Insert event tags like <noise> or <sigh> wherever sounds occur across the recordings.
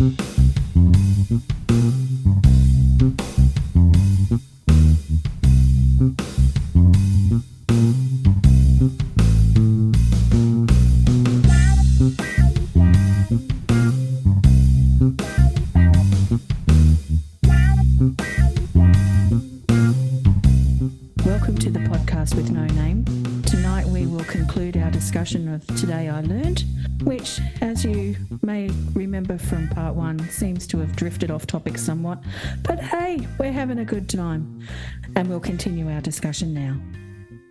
うん。Seems to have drifted off topic somewhat. But hey, we're having a good time. And we'll continue our discussion now.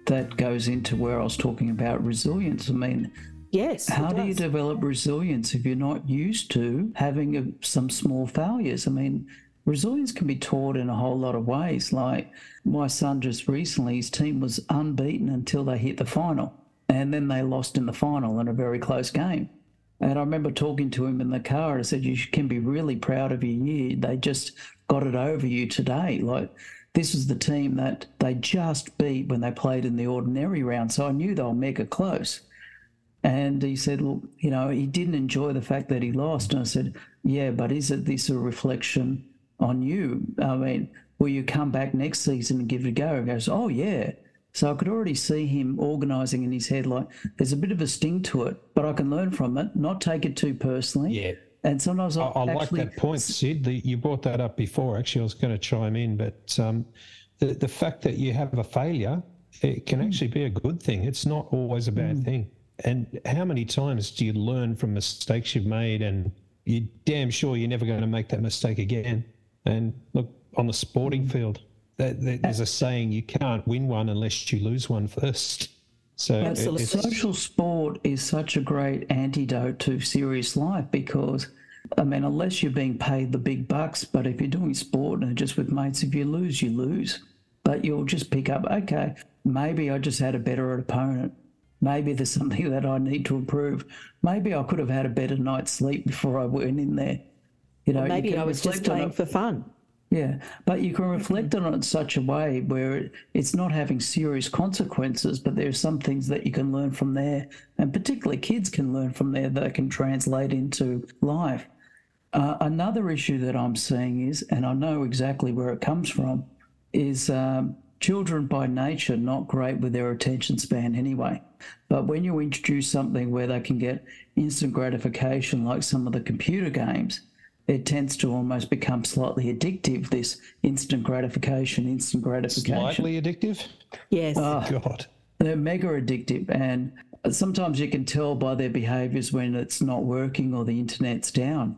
That goes into where I was talking about resilience. I mean, Yes. how do you develop resilience if you're not used to having a, some small failures? I mean, resilience can be taught in a whole lot of ways. Like my son just recently, his team was unbeaten until they hit the final, and then they lost in the final in a very close game. And I remember talking to him in the car. I said, "You can be really proud of your year. They just got it over you today. Like this is the team that they just beat when they played in the ordinary round. So I knew they were mega close." And he said, Look, you know, he didn't enjoy the fact that he lost. And I said, Yeah, but is it this a reflection on you? I mean, will you come back next season and give it a go? He goes, Oh, yeah. So I could already see him organising in his head like, there's a bit of a sting to it, but I can learn from it, not take it too personally. Yeah. And sometimes I, I, I like actually, that point, Sid. The, you brought that up before. Actually, I was going to chime in, but um, the the fact that you have a failure, it can hmm. actually be a good thing. It's not always a bad hmm. thing. And how many times do you learn from mistakes you've made, and you're damn sure you're never going to make that mistake again? And look on the sporting hmm. field, that, that, Uh, there's a saying: you can't win one unless you lose one first. So it- Absolutely. it's, social sport is such a great antidote to serious life because I mean, unless you're being paid the big bucks, but if you're doing sport and just with mates, if you lose, you lose. But you'll just pick up, okay, maybe I just had a better opponent. Maybe there's <laughs> something that I need to improve. Maybe I could have had a better night's sleep before I went in there. You know, you Maybe can I was just playing for fun. Yeah, but you can reflect on it in such a way where it- it's not having serious consequences, but there are some things that you can learn from there, and particularly kids can learn from there that can translate into life. Uh, another issue that I'm seeing is, and I know exactly where it comes from, is um, children by nature not great with their attention span anyway. But when you introduce something where they can get instant gratification, like some of the computer games, it tends to almost become slightly addictive. This instant gratification, instant gratification. slightly addictive. Yes. Oh, God. They're mega addictive, and sometimes you can tell by their behaviors when it's not working or the internet's down.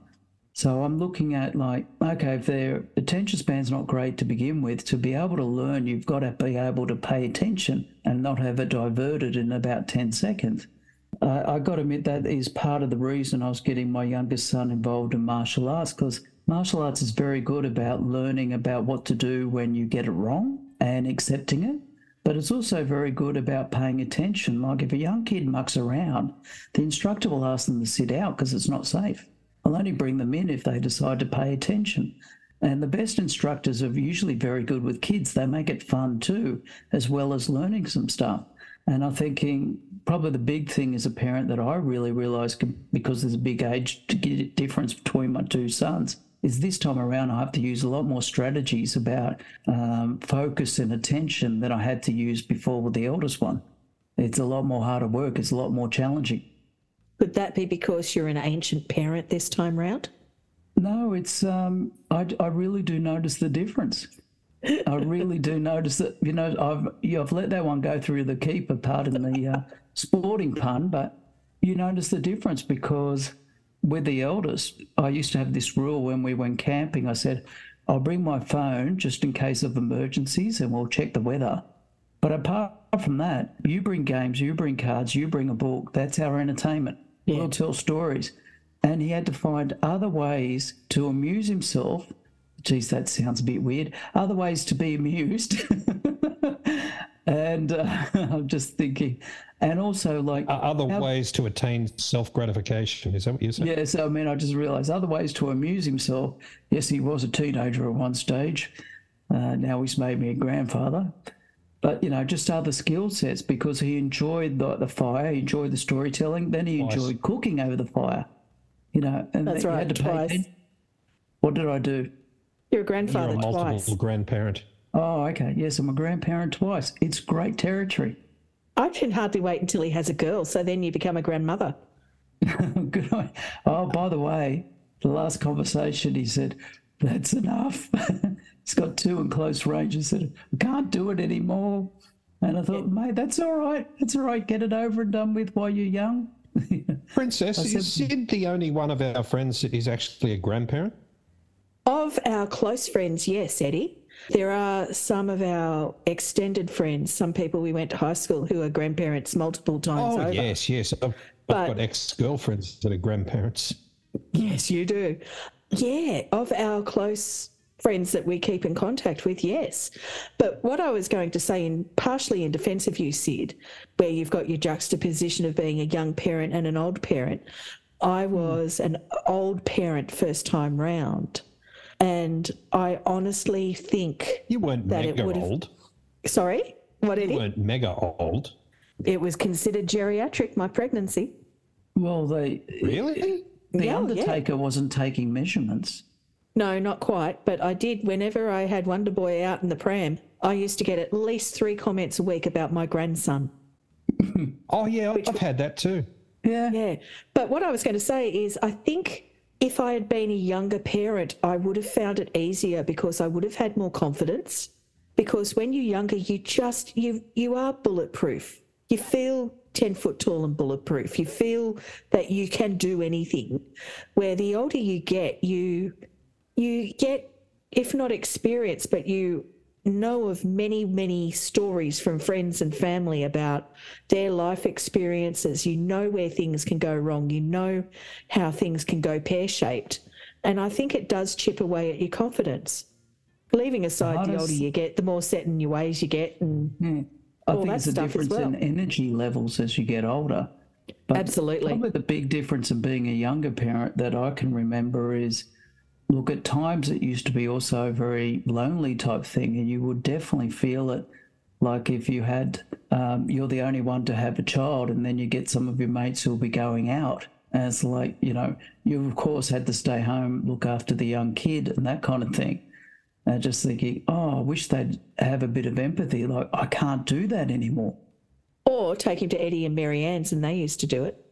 So I'm looking at like, okay, if their attention span's not great to begin with, to be able to learn, you've got to be able to pay attention and not have it diverted in about 10 seconds. Uh, I got to admit that is part of the reason I was getting my youngest son involved in martial arts because martial arts is very good about learning about what to do when you get it wrong and accepting it. But it's also very good about paying attention. Like if a young kid mucks around, the instructor will ask them to sit out because it's not safe. I'll only bring them in if they decide to pay attention. And the best instructors are usually very good with kids. They make it fun too, as well as learning some stuff. And I'm thinking probably the big thing as a parent that I really realised because there's a big age to get difference between my two sons is this time around I have to use a lot more strategies about um, focus and attention than I had to use before with the eldest one. It's a lot more harder work. It's a lot more challenging. Could that be because you're an ancient parent this time round? No, it's um, I, I really do notice the difference. I really do notice that. You know, I've yeah, I've let that one go through the keeper, part pardon the uh, sporting pun, but you notice the difference because with the eldest, I used to have this rule when we went camping. I said, I'll bring my phone just in case of emergencies, and we'll check the weather. But apart from that, you bring games, you bring cards, you bring a book. That's our entertainment. We'll tell stories. And he had to find other ways to amuse himself. Geez, that sounds a bit weird. Other ways to be amused. <laughs> and uh, <laughs> I'm just thinking, and also like O- Other how- ways to attain self gratification. Is that what you're saying? yeah, so I mean, I just realised other ways to amuse himself. Yes, he was a teenager at one stage. Uh, now he's made me a grandfather. But, you know, just other skill sets because he enjoyed the, the fire, he enjoyed the storytelling, then he Twice. enjoyed cooking over the fire. You know, and That's he right, had to twice. atten- What did I do? You're a You're grandfather a multiple twice. grandparent. Oh, okay. Yes, I'm a grandparent twice. It's great territory. I can hardly wait until he has a girl, so then you become a grandmother. <laughs> Good. on- Oh, by the way, the last conversation, he said, "That's enough." <laughs> He's got two in close range. He said, "I can't do it anymore." And I thought, mate, that's all right. That's all right. Get it over and done with while you're young. <laughs> Princess, said- is Sid the only one of our friends that is actually a grandparent? Of our close friends, yes, Eddie. There are some of our extended friends, some people we went to high school who are grandparents multiple times Oh, over. yes, yes. I've, But- I've got ex girlfriends that are grandparents. Yes, you do. Yeah, of our close friends that we keep in contact with, yes. But what I was going to say, in partially in defence of you, Sid, where you've got your juxtaposition of being a young parent and an old parent, I hmm. was an old parent first time round. And I honestly think, You weren't That it mega would've- old. sorry, what You Eddie? weren't mega old. It was considered geriatric, my pregnancy. Well, they Really? the Yeah, oh, yeah. undertaker wasn't taking measurements. No, not quite. But I did, whenever I had Wonder Boy out in the pram, I used to get at least three comments a week about my grandson. <laughs> Oh, yeah, I've had that too. Yeah. Yeah. But what I was going to say is, I think if I had been a younger parent, I would have found it easier because I would have had more confidence. Because when you're younger, you just, you, you are bulletproof. You feel 10 foot tall and bulletproof. You feel that you can do anything. Where the older you get, you, you get, if not experience, but you know of many, many stories from friends and family about their life experiences. You know where things can go wrong. You know how things can go pear shaped. And I think it does chip away at your confidence. Leaving aside the older you get, the more set in your ways you get. And Yeah. I All think that it's a stuff as difference in energy levels as you get older. But Absolutely. Probably the big difference of being a younger parent that I can remember is look, at times it used to be also a very lonely type thing, and you would definitely feel it. Like if you had, um, you're the only one to have a child, and then you get some of your mates who'll be going out. And it's like, you know, you of course had to stay home, look after the young kid, and that kind of thing. And just thinking, oh, I wish they'd have a bit of empathy. Like, I can't do that anymore. or take him to Eddie and Mary Ann's, and they used to do it.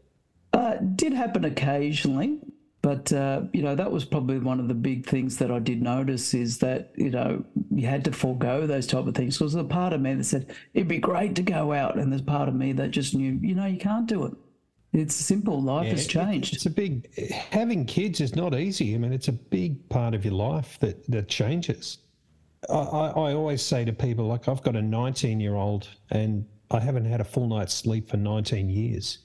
Uh, did happen occasionally, but uh, you know that was probably one of the big things that I did notice is that you know you had to forego those type of things because there's a part of me that said it'd be great to go out, and there's part of me that just knew you know you can't do it. It's simple. Life Yeah, has changed. It's a big having kids is not easy. I mean, it's a big part of your life that that changes. I, I, I always say to people, like I've got a 19 year old and I haven't had a full night's sleep for 19 years.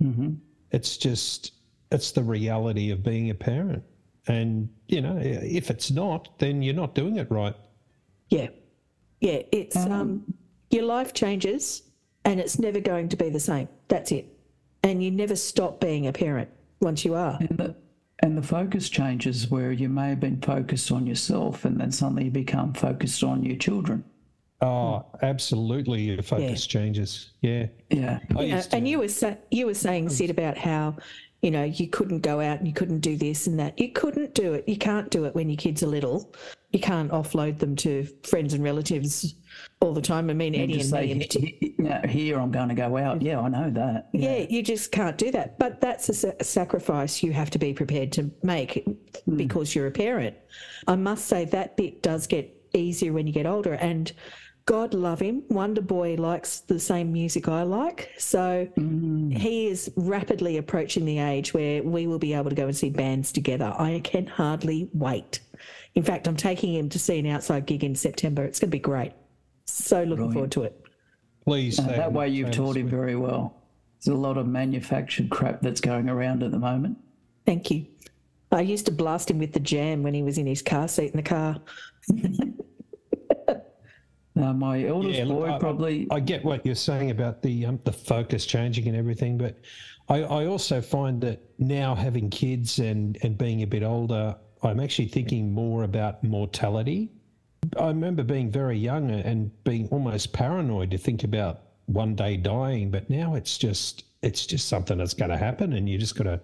hmm It's just it's the reality of being a parent. And you know, if it's not, then you're not doing it right. Yeah. Yeah. It's um, your life changes and it's never going to be the same. That's it. And you never stop being a parent once you are. And the, and the focus changes where you may have been focused on yourself, and then suddenly you become focused on your children. Oh, absolutely. Your focus changes. Yeah. Yeah. I You know, used to- and you were sa- you were saying Sid about how you know you couldn't go out and you couldn't do this and that. You couldn't do it. You can't do it when your kids are little. You can't offload them to friends and relatives all the time. I mean, Eddie and say, me. "He- he- here I'm going to go out. Yeah, I know that. yeah, you just can't do that. But that's a, sa- a sacrifice you have to be prepared to make hmm. because you're a parent. I must say that bit does get easier when you get older. And God love him, Wonder Boy likes the same music I like. So he is rapidly approaching the age where we will be able to go and see bands together. I can hardly wait. In fact, I'm taking him to see an outside gig in September. It's going to be great. So looking forward to it. Please Uh, that way you've taught him very well. There's a lot of manufactured crap that's going around at the moment. Thank you. I used to blast him with the jam when he was in his car seat in the car. <laughs> Uh, my eldest Yeah, boy I- I- probably. I get what you're saying about the um, the focus changing and everything, but I, I also find that now having kids and and being a bit older, I'm actually thinking more about mortality. I remember being very young and being almost paranoid to think about one day dying, but now it's just it's just something that's going to happen, and you just got to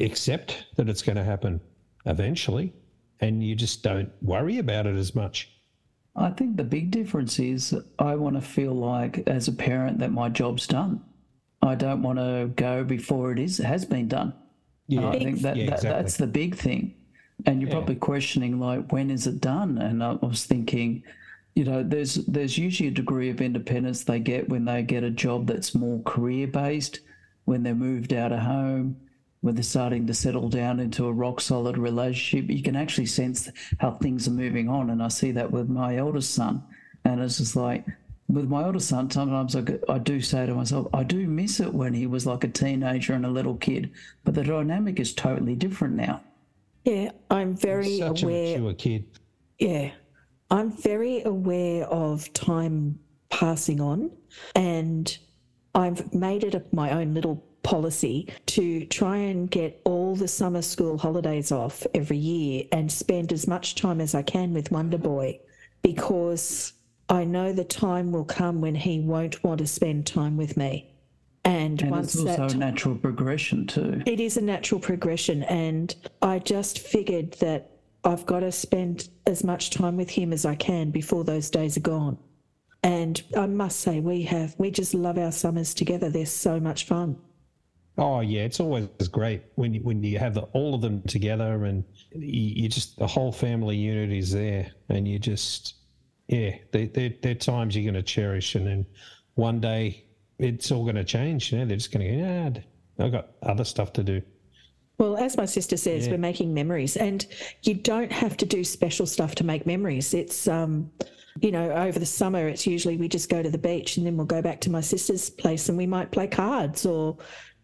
accept that it's going to happen eventually. and you just don't worry about it as much. I think the big difference is I want to feel like, as a parent, that my job's done. I don't want to go before it is has been done. Yeah, I think that, Yeah, that exactly. that's the big thing. And you're Yeah. probably questioning like when is it done? And I was thinking, you know, there's there's usually a degree of independence they get when they get a job that's more career based, when they're moved out of home, when they're starting to settle down into a rock solid relationship. You can actually sense how things are moving on. And I see that with my eldest son. And it's just like with my oldest son, sometimes I, I do say to myself, I do miss it when he was like a teenager and a little kid, but the dynamic is totally different now. Yeah, I'm very Such a aware. mature kid. Yeah, I'm very aware of time passing on, and I've made it my own little policy to try and get all the summer school holidays off every year and spend as much time as I can with Wonder Boy because I know the time will come when he won't want to spend time with me. And, And once it's also that a natural progression too. it is a natural progression and i just figured that i've got to spend as much time with him as i can before those days are gone and i must say we have we just love our summers together they're so much fun Oh yeah, it's always great when you, when you have the, all of them together and you, you just the whole family unit is there, and you just yeah, they they're, they're times you're going to cherish, and then one day it's all going to change. You know, they're just going to go, yeah, I've got other stuff to do. well as my sister says we're making memories and you don't have to do special stuff to make memories it's um you know over the summer it's usually we just go to the beach and then we'll go back to my sister's place and we might play cards or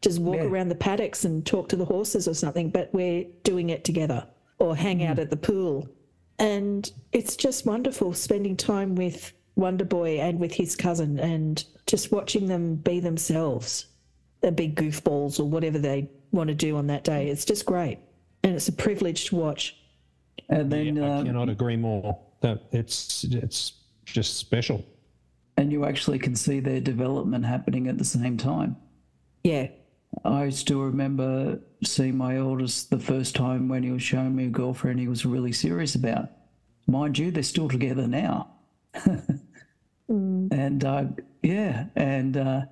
just walk Yeah. around the paddocks and talk to the horses or something but we're doing it together or hang out at the pool and it's just wonderful spending time with wonder boy and with his cousin and just watching them be themselves and be goofballs or whatever they want to do on that day it's just great and it's a privilege to watch And then, I um, cannot agree more. That it's it's just special. and you actually can see their development happening at the same time. yeah I still remember seeing my oldest the first time when he was showing me a girlfriend he was really serious about. Mind you, they're still together now. And uh, yeah, and uh,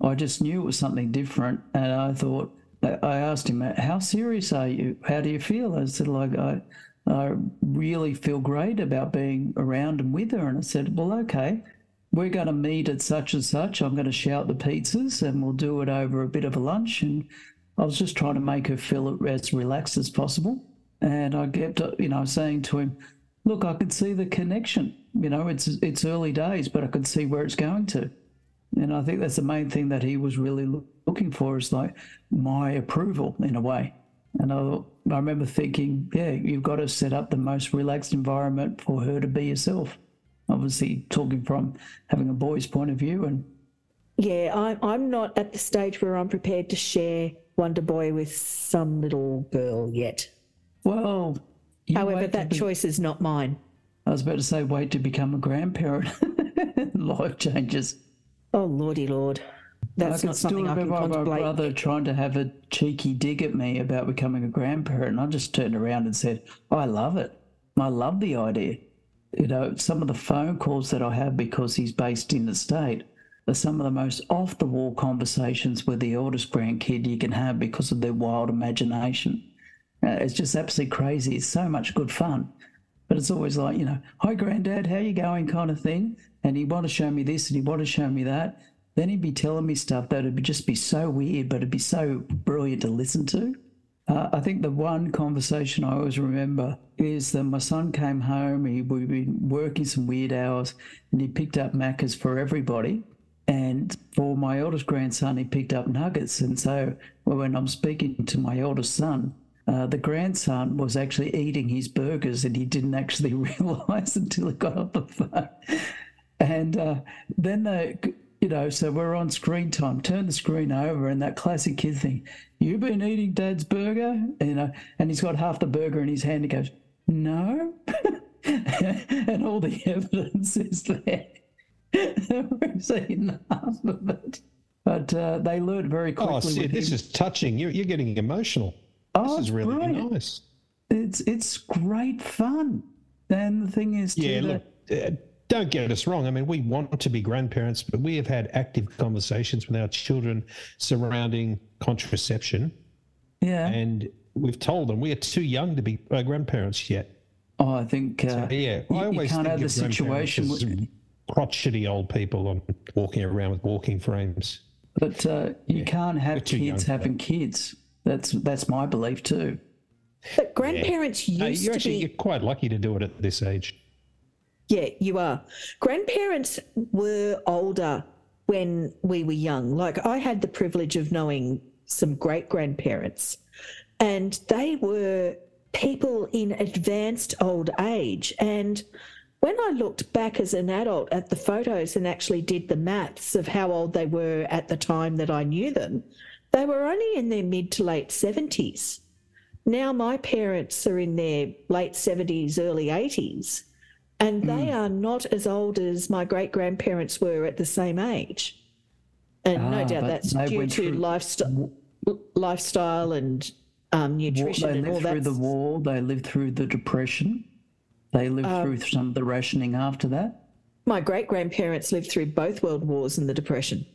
I just knew it was something different. And I thought, I asked him, How serious are you? How do you feel? I said, Like, I, I really feel great about being around and with her. And I said, Well, okay, we're going to meet at such and such. I'm going to shout the pizzas and we'll do it over a bit of a lunch. And I was just trying to make her feel as relaxed as possible. And I kept, uh, you know, saying to him, look, I could see the connection. You know, it's it's early days, but I could see where it's going to. And I think that's the main thing that he was really looking for is like my approval in a way. And I, I remember thinking, yeah, you've got to set up the most relaxed environment for her to be herself. Obviously, talking from having a boy's point of view, and Yeah, I'm, I'm not at the stage where I'm prepared to share Wonder Boy with some little girl yet. well, However, that be- choice is not mine. I was about to say, wait to become a grandparent. <laughs> Life changes. Oh, lordy lord. That's I not something I can remember my contemplate. brother trying to have a cheeky dig at me about becoming a grandparent. And I just turned around and said, I love it. I love the idea. You know, some of the phone calls that I have because he's based in the state are some of the most off the wall conversations with the oldest grandkid you can have because of their wild imagination. Uh, It's just absolutely crazy. It's so much good fun. But it's always like, you know, hi, granddad, how you going kind of thing. And he'd want to show me this and he'd want to show me that. Then he'd be telling me stuff that would just be so weird, but it'd be so brilliant to listen to. Uh, I think the one conversation I always remember is that my son came home, he, we'd been working some weird hours, and he picked up Macca's for everybody. And for my eldest grandson, he picked up nuggets. And so well, when I'm speaking to my eldest son, uh, the grandson was actually eating his burgers and he didn't actually <laughs> realize until he got off the phone. And uh, then they, so we're on screen time. Turn the screen over, and that classic kid thing. You've been eating Dad's burger, you know, and he's got half the burger in his hand. He goes, "No," <laughs> and all the <laughs> evidence is there. <laughs> We've seen half of it, but uh, they learned very quickly. Oh, see, this him. is touching. You're, you're getting emotional. Oh, this is it's really brilliant. nice. it's it's great fun. And the thing is, too, Yeah, that- look, uh, don't get us wrong. I mean, we want to be grandparents, but we have had active conversations with our children surrounding contraception, yeah. and we've told them we are too young to be uh, grandparents yet. Oh, I think uh, Yeah, you, I you always can't think have the of grandparents situation. as with- crotchety old people on walking around with walking frames. But uh, you can't have kids for having kids. That's that's my belief too. But grandparents No, used you're to actually be. you're quite lucky to do it at this age. Yeah, you are. Grandparents were older when we were young. Like I had the privilege of knowing some great grandparents, and they were people in advanced old age. And when I looked back as an adult at the photos and actually did the maths of how old they were at the time that I knew them, they were only in their mid to late 70s. Now my parents are in their late 70s, early 80s and they are not as old as my great grandparents were at the same age. And no Ah, doubt that's due to lifestyle, lifestyle and um, War, nutrition they lived through the war. They lived through the depression. They lived Um, through some of the rationing after that. My great grandparents lived through both world wars and the depression.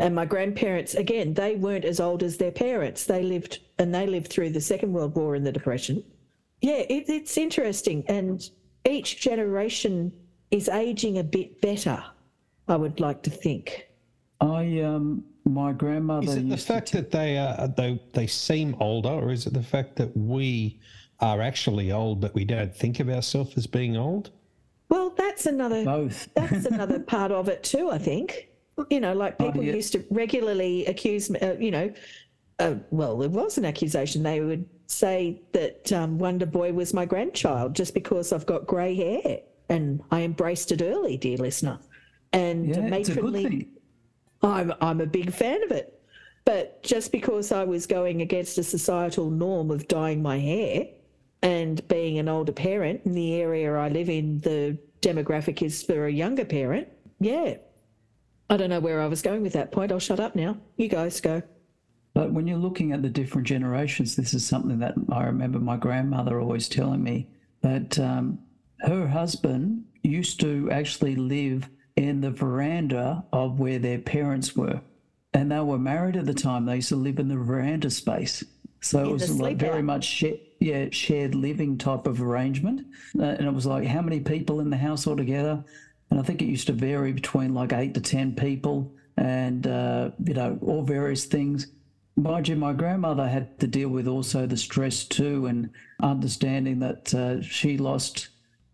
And my grandparents, again, they weren't as old as their parents. They lived and they lived through the Second World War and the depression. Yeah, it, it's interesting, and each generation is aging a bit better. I would like to think. I um, my grandmother Is it the used to fact that they are they they seem older, or is it the fact that we are actually old, but we don't think of ourselves as being old? Well, that's another both. that's <laughs> another part of it too. I think you know, like people yeah. used to regularly accuse me. Uh, you know, uh, well, there was an accusation. They would say that um, Wonder Boy was my grandchild just because I've got grey hair, and I embraced it early, dear listener. And Yeah, it's a good matronly. I'm I'm a big fan of it. But just because I was going against a societal norm of dyeing my hair and being an older parent in the area I live in, the demographic is for a younger parent. Yeah. I don't know where I was going with that point. I'll shut up now. You guys go. But when you're looking at the different generations, this is something that I remember my grandmother always telling me that um, her husband used to actually live in the veranda of where their parents were. And they were married at the time. They used to live in the veranda space. So In it was like very out. much sh- yeah, shared living type of arrangement. Uh, and it was like how many people in the house altogether? And I think it used to vary between like eight to 10 people and, uh, you know, all various things. Mind you, my grandmother had to deal with also the stress too, and understanding that uh, she lost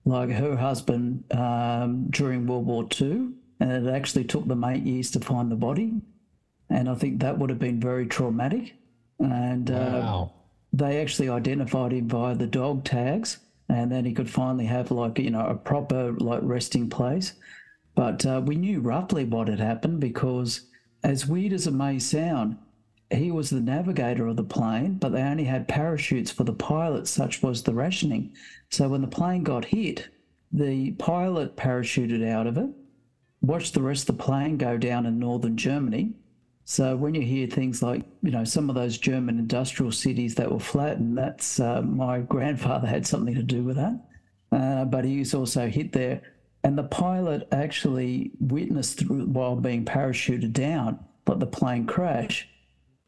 like her husband um, during World War II, and it actually took them eight years to find the body. And I think that would have been very traumatic. And uh, Wow. they actually identified him via the dog tags, and then he could finally have like you know a proper like resting place. But uh, we knew roughly what had happened because, as weird as it may sound, he was the navigator of the plane, but they only had parachutes for the pilot. Such was the rationing. So when the plane got hit, the pilot parachuted out of it, watched the rest of the plane go down in northern Germany. So when you hear things like, you know, some of those German industrial cities that were flattened, that's uh, my <laughs> grandfather had something to do with that. Uh, but he was also hit there. And the pilot actually witnessed while being parachuted down, but the plane crash.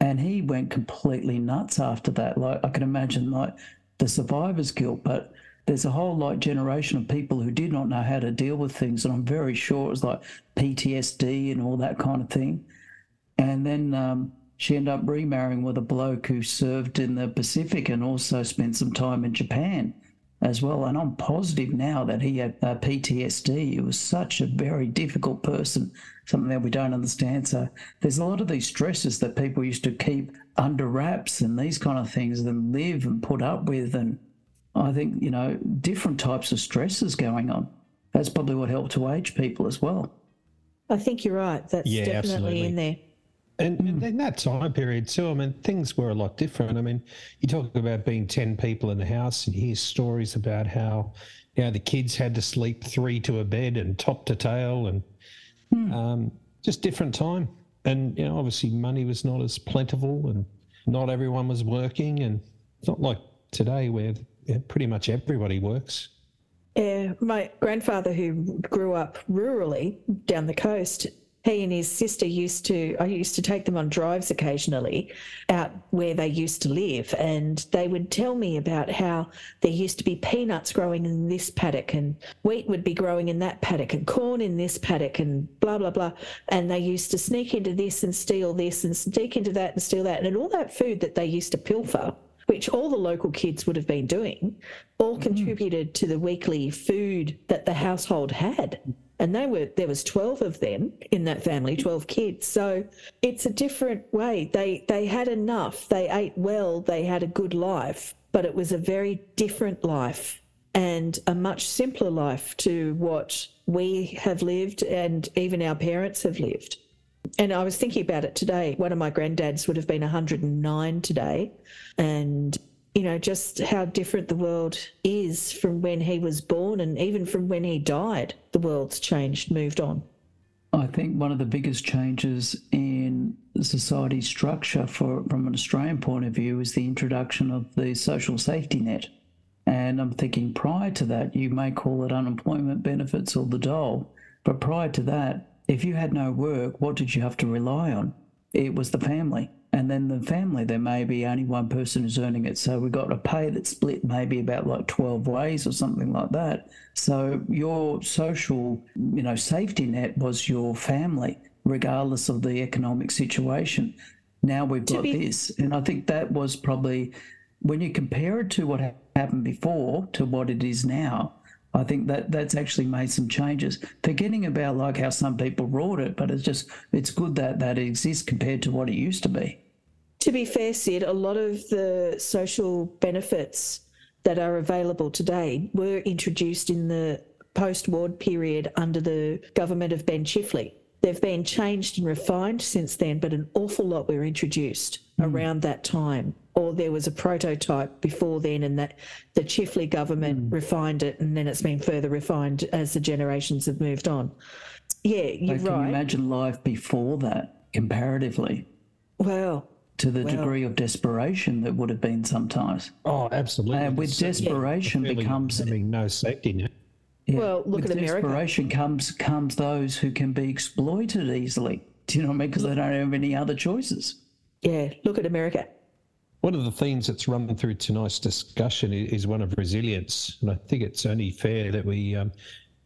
And he went completely nuts after that. Like I can imagine like the survivor's guilt, but there's a whole like generation of people who did not know how to deal with things. And I'm very sure it was like PTSD and all that kind of thing. And then um, she ended up remarrying with a bloke who served in the Pacific and also spent some time in Japan as well. And I'm positive now that he had uh, PTSD. He was such a very difficult person, something that we don't understand. So there's a lot of these stresses that people used to keep under wraps and these kind of things and live and put up with. And I think, you know, different types of stresses going on. That's probably what helped to age people as well. I think you're right. That's Yeah, definitely absolutely. in there. And, and in that time period too, I mean, things were a lot different. I mean, you talk about being ten people in the house, and hear stories about how, you know, the kids had to sleep three to a bed and top to tail, and um, just different time. And you know, obviously, money was not as plentiful, and not everyone was working, and It's not like today where pretty much everybody works. Yeah, my grandfather, who grew up rurally down the coast, he and his sister used to, I used to take them on drives occasionally out where they used to live. And they would tell me about how there used to be peanuts growing in this paddock and wheat would be growing in that paddock and corn in this paddock and blah, blah, blah. And they used to sneak into this and steal this and sneak into that and steal that. And all that food that they used to pilfer which all the local kids would have been doing, all mm. contributed to the weekly food that the household had and they were there was 12 of them in that family 12 kids. So it's a different way. They they had enough. They ate well. They had a good life but it was a very different life and a much simpler life to what we have lived and even our parents have lived. And I was thinking about it today. One of my granddads would have been 109 today. And you know, just how different the world is from when he was born and even from when he died. The world's changed, moved on. I think one of the biggest changes in society structure for, from an Australian point of view is the introduction of the social safety net. And I'm thinking prior to that, you may call it unemployment benefits or the dole, but prior to that, if you had no work, what did you have to rely on? It was the family and then the family there may be only one person who's earning it. So we've got a pay that's split maybe about like 12 ways or something like that. So your social you know safety net was your family regardless of the economic situation. Now we've got be- this. And i think that was probably when you compare it to what happened before to what it is now I think that that's actually made some changes. Forgetting about like how some people rort it, but it's just it's good that that exists compared to what it used to be to be fair, Sid, a lot of the social benefits that are available today were introduced in the post-war period under the government of Ben Chifley. They've been changed and refined since then, but an awful lot were introduced mm. around that time. Or there was a prototype before then, and that the Chifley government mm. refined it, and then it's been further refined as the generations have moved on. Yeah, you're can right. Can you imagine life before that comparatively? Well, to the well, degree of desperation that would have been sometimes. Oh, absolutely. And with desperation yeah. becomes having no safety net. Yeah, well, look with at America. Desperation comes comes those who can be exploited easily. Do you know what I mean? Because they don't have any other choices. Yeah, look at America. One of the themes that's run through tonight's discussion is one of resilience, and I think it's only fair that we um,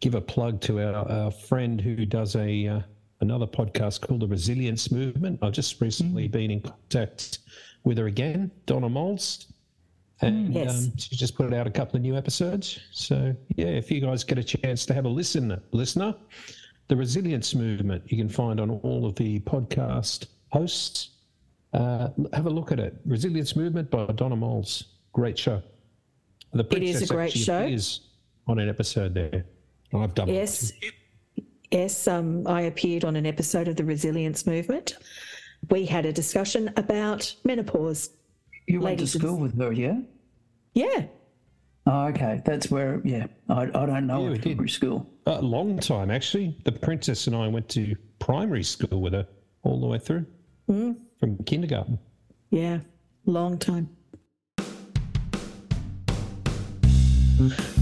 give a plug to our, our friend who does a uh, another podcast called The Resilience Movement. I've just recently mm. been in contact with her again, Donna Moles. And yes. um, she just put out a couple of new episodes. So, yeah, if you guys get a chance to have a listen, listener, The Resilience Movement, you can find on all of the podcast hosts. Uh, have a look at it. Resilience Movement by Donna Moles. Great show. The it is a great show. Is on an episode there. I've done yes. It. Yes, um, I appeared on an episode of the Resilience Movement. We had a discussion about menopause. You went to school with her, yeah? Yeah. Oh, okay. That's where, yeah, I, I don't know yeah, primary school. A long time, actually. The princess and I went to primary school with her all the way through mm. from kindergarten. Yeah, long time.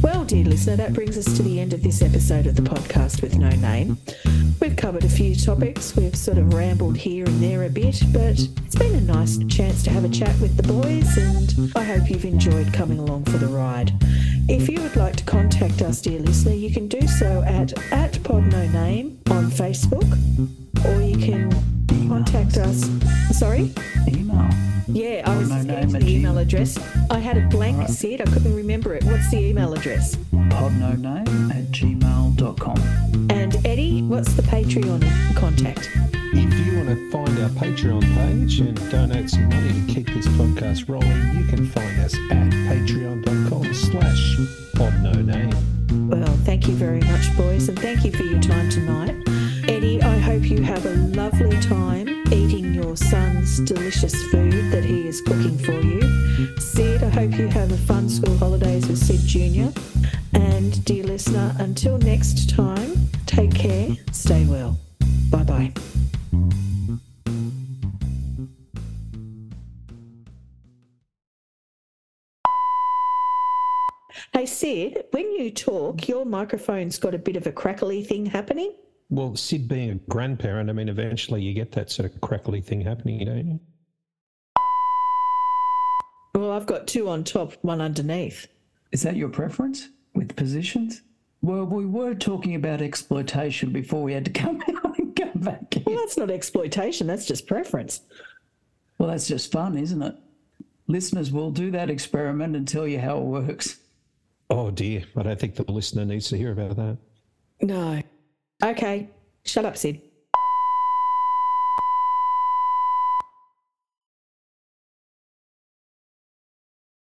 Well, dear listener, that brings us to the end of this episode of the podcast with no name. We've covered a few topics, we've sort of rambled here and there a bit, but it's been a nice chance to have a chat with the boys, and I hope you've enjoyed coming along for the ride. If you would like to contact us, dear listener, you can do so at, at podnoname on Facebook, or you can contact us. Sorry? Email. Yeah, I was just getting to the email address. I had a blank right. set. I couldn't remember it. What's the email address? Podnoname at gmail.com. And Eddie, what's the Patreon contact? If you want to find our Patreon page and donate some money to keep this podcast rolling, you can find us at patreon.com slash podnoname. Well, thank you very much, boys, and thank you for your time tonight. Eddie, I hope you have a lovely time eating your son's delicious food that he is cooking for you. Sid, I hope you have a fun school holidays with Sid Jr. And dear listener, until next time, take care, stay well. Bye bye. Hey, Sid, when you talk, your microphone's got a bit of a crackly thing happening. Well, Sid being a grandparent, I mean, eventually you get that sort of crackly thing happening, don't you? Well, I've got two on top, one underneath. Is that your preference with positions? Well, we were talking about exploitation before we had to come <laughs> out and come back in. Well, that's not exploitation, that's just preference. Well, that's just fun, isn't it? Listeners, we'll do that experiment and tell you how it works. Oh dear, I don't think the listener needs to hear about that. No. Okay, shut up, Sid.